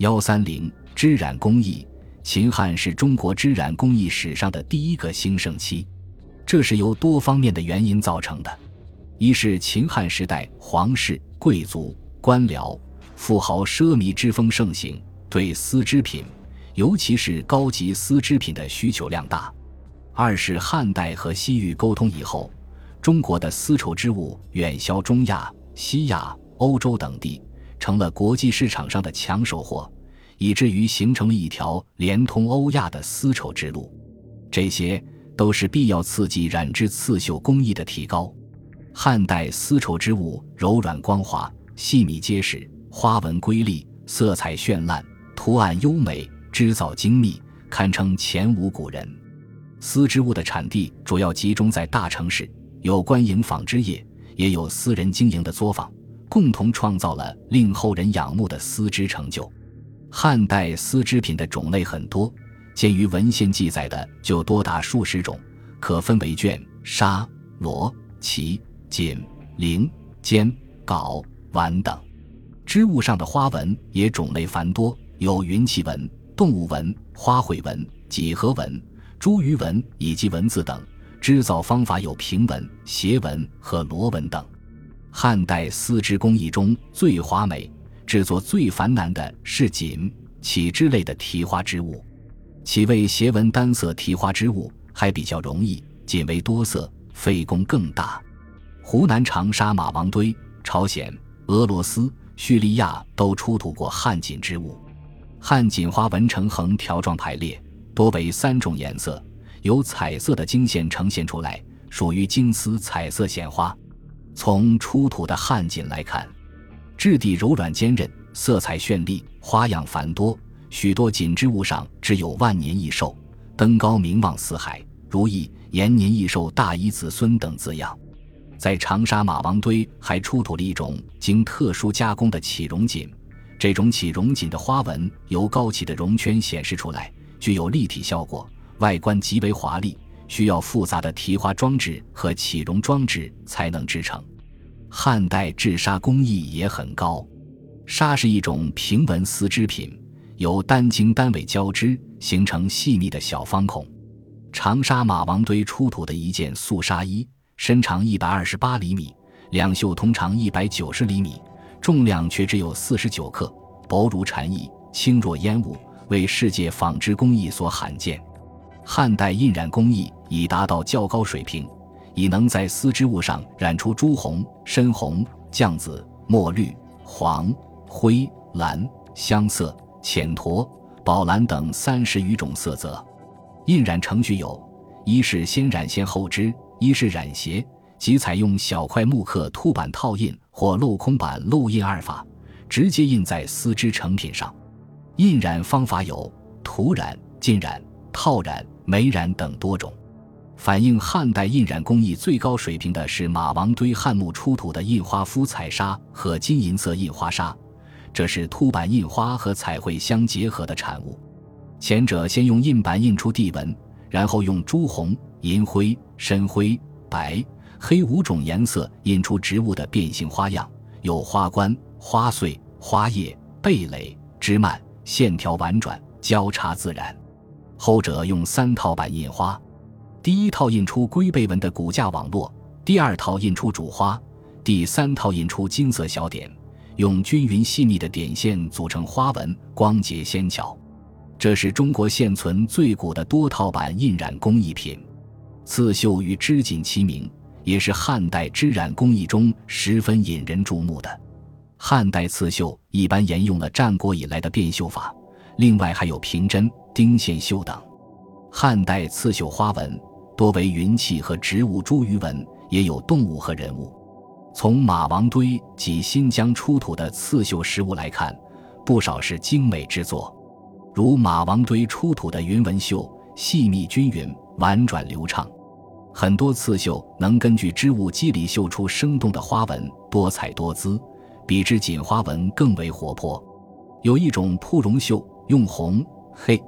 幺三零织染工艺，秦汉是中国织染工艺史上的第一个兴盛期，这是由多方面的原因造成的。一是秦汉时代皇室、贵族、官僚、富豪奢靡之风盛行，对丝织品，尤其是高级丝织品的需求量大；二是汉代和西域沟通以后，中国的丝绸织物远销中亚、西亚、欧洲等地。成了国际市场上的抢手货，以至于形成了一条连通欧亚的丝绸之路。这些都是必要刺激染织刺绣工艺的提高。汉代丝绸织物柔软光滑、细密结实，花纹瑰丽，色彩绚烂，图案优美，织造精密，堪称前无古人。丝织物的产地主要集中在大城市，有官营纺织业，也有私人经营的作坊。共同创造了令后人仰慕的丝织成就。汉代丝织品的种类很多，见于文献记载的就多达数十种，可分为绢、纱、罗、绮、锦、绫、笺、缟、丸等。织物上的花纹也种类繁多，有云气纹、动物纹、花卉纹、几何纹、茱萸纹以及文字等。织造方法有平纹、斜纹和螺纹等。汉代丝织工艺中最华美、制作最繁难的是锦、绮之类的提花织物。其为斜纹单色提花织物还比较容易，锦为多色，费工更大。湖南长沙马王堆、朝鲜、俄罗斯、叙利亚都出土过汉锦织物。汉锦花纹呈横条状排列，多为三种颜色，由彩色的经线呈现出来，属于金丝彩色线花。从出土的汉锦来看，质地柔软坚韧，色彩绚丽，花样繁多。许多锦织物上只有“万年益寿”“登高名望四海”“如意延年益寿”“大衣子孙”等字样。在长沙马王堆还出土了一种经特殊加工的起绒锦，这种起绒锦的花纹由高起的绒圈显示出来，具有立体效果，外观极为华丽。需要复杂的提花装置和起绒装置才能制成。汉代制纱工艺也很高，纱是一种平纹丝织品，由单经单纬交织形成细密的小方孔。长沙马王堆出土的一件素纱衣，身长一百二十八厘米，两袖通长一百九十厘米，重量却只有四十九克，薄如蝉翼，轻若烟雾，为世界纺织工艺所罕见。汉代印染工艺已达到较高水平，已能在丝织物上染出朱红、深红、绛紫、墨绿、黄、灰、蓝、香色、浅驼、宝蓝等三十余种色泽。印染程序有：一是先染先后织；一是染斜，即采用小块木刻凸版套印或镂空版镂印二法，直接印在丝织成品上。印染方法有涂染、浸染、套染。梅染等多种，反映汉代印染工艺最高水平的是马王堆汉墓出土的印花肤彩纱和金银色印花纱，这是凸版印花和彩绘相结合的产物。前者先用印版印出地纹，然后用朱红、银灰、深灰、白、黑五种颜色印出植物的变形花样，有花冠、花穗、花叶、蓓蕾、枝蔓，线条婉转，交叉自然。后者用三套版印花，第一套印出龟背纹的骨架网络，第二套印出主花，第三套印出金色小点，用均匀细腻的点线组成花纹，光洁纤巧。这是中国现存最古的多套版印染工艺品。刺绣与织锦齐名，也是汉代织染工艺中十分引人注目的。汉代刺绣一般沿用了战国以来的变绣法，另外还有平针。丁线绣等，汉代刺绣花纹多为云气和植物茱萸纹，也有动物和人物。从马王堆及新疆出土的刺绣实物来看，不少是精美之作，如马王堆出土的云纹绣，细密均匀，婉转流畅。很多刺绣能根据织物肌理绣出生动的花纹，多彩多姿，比之锦花纹更为活泼。有一种铺绒绣，用红、黑。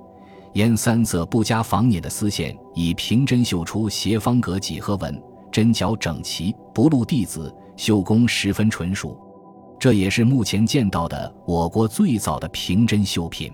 沿三色不加防捻的丝线，以平针绣出斜方格几何纹，针脚整齐，不露地子，绣工十分纯熟。这也是目前见到的我国最早的平针绣品。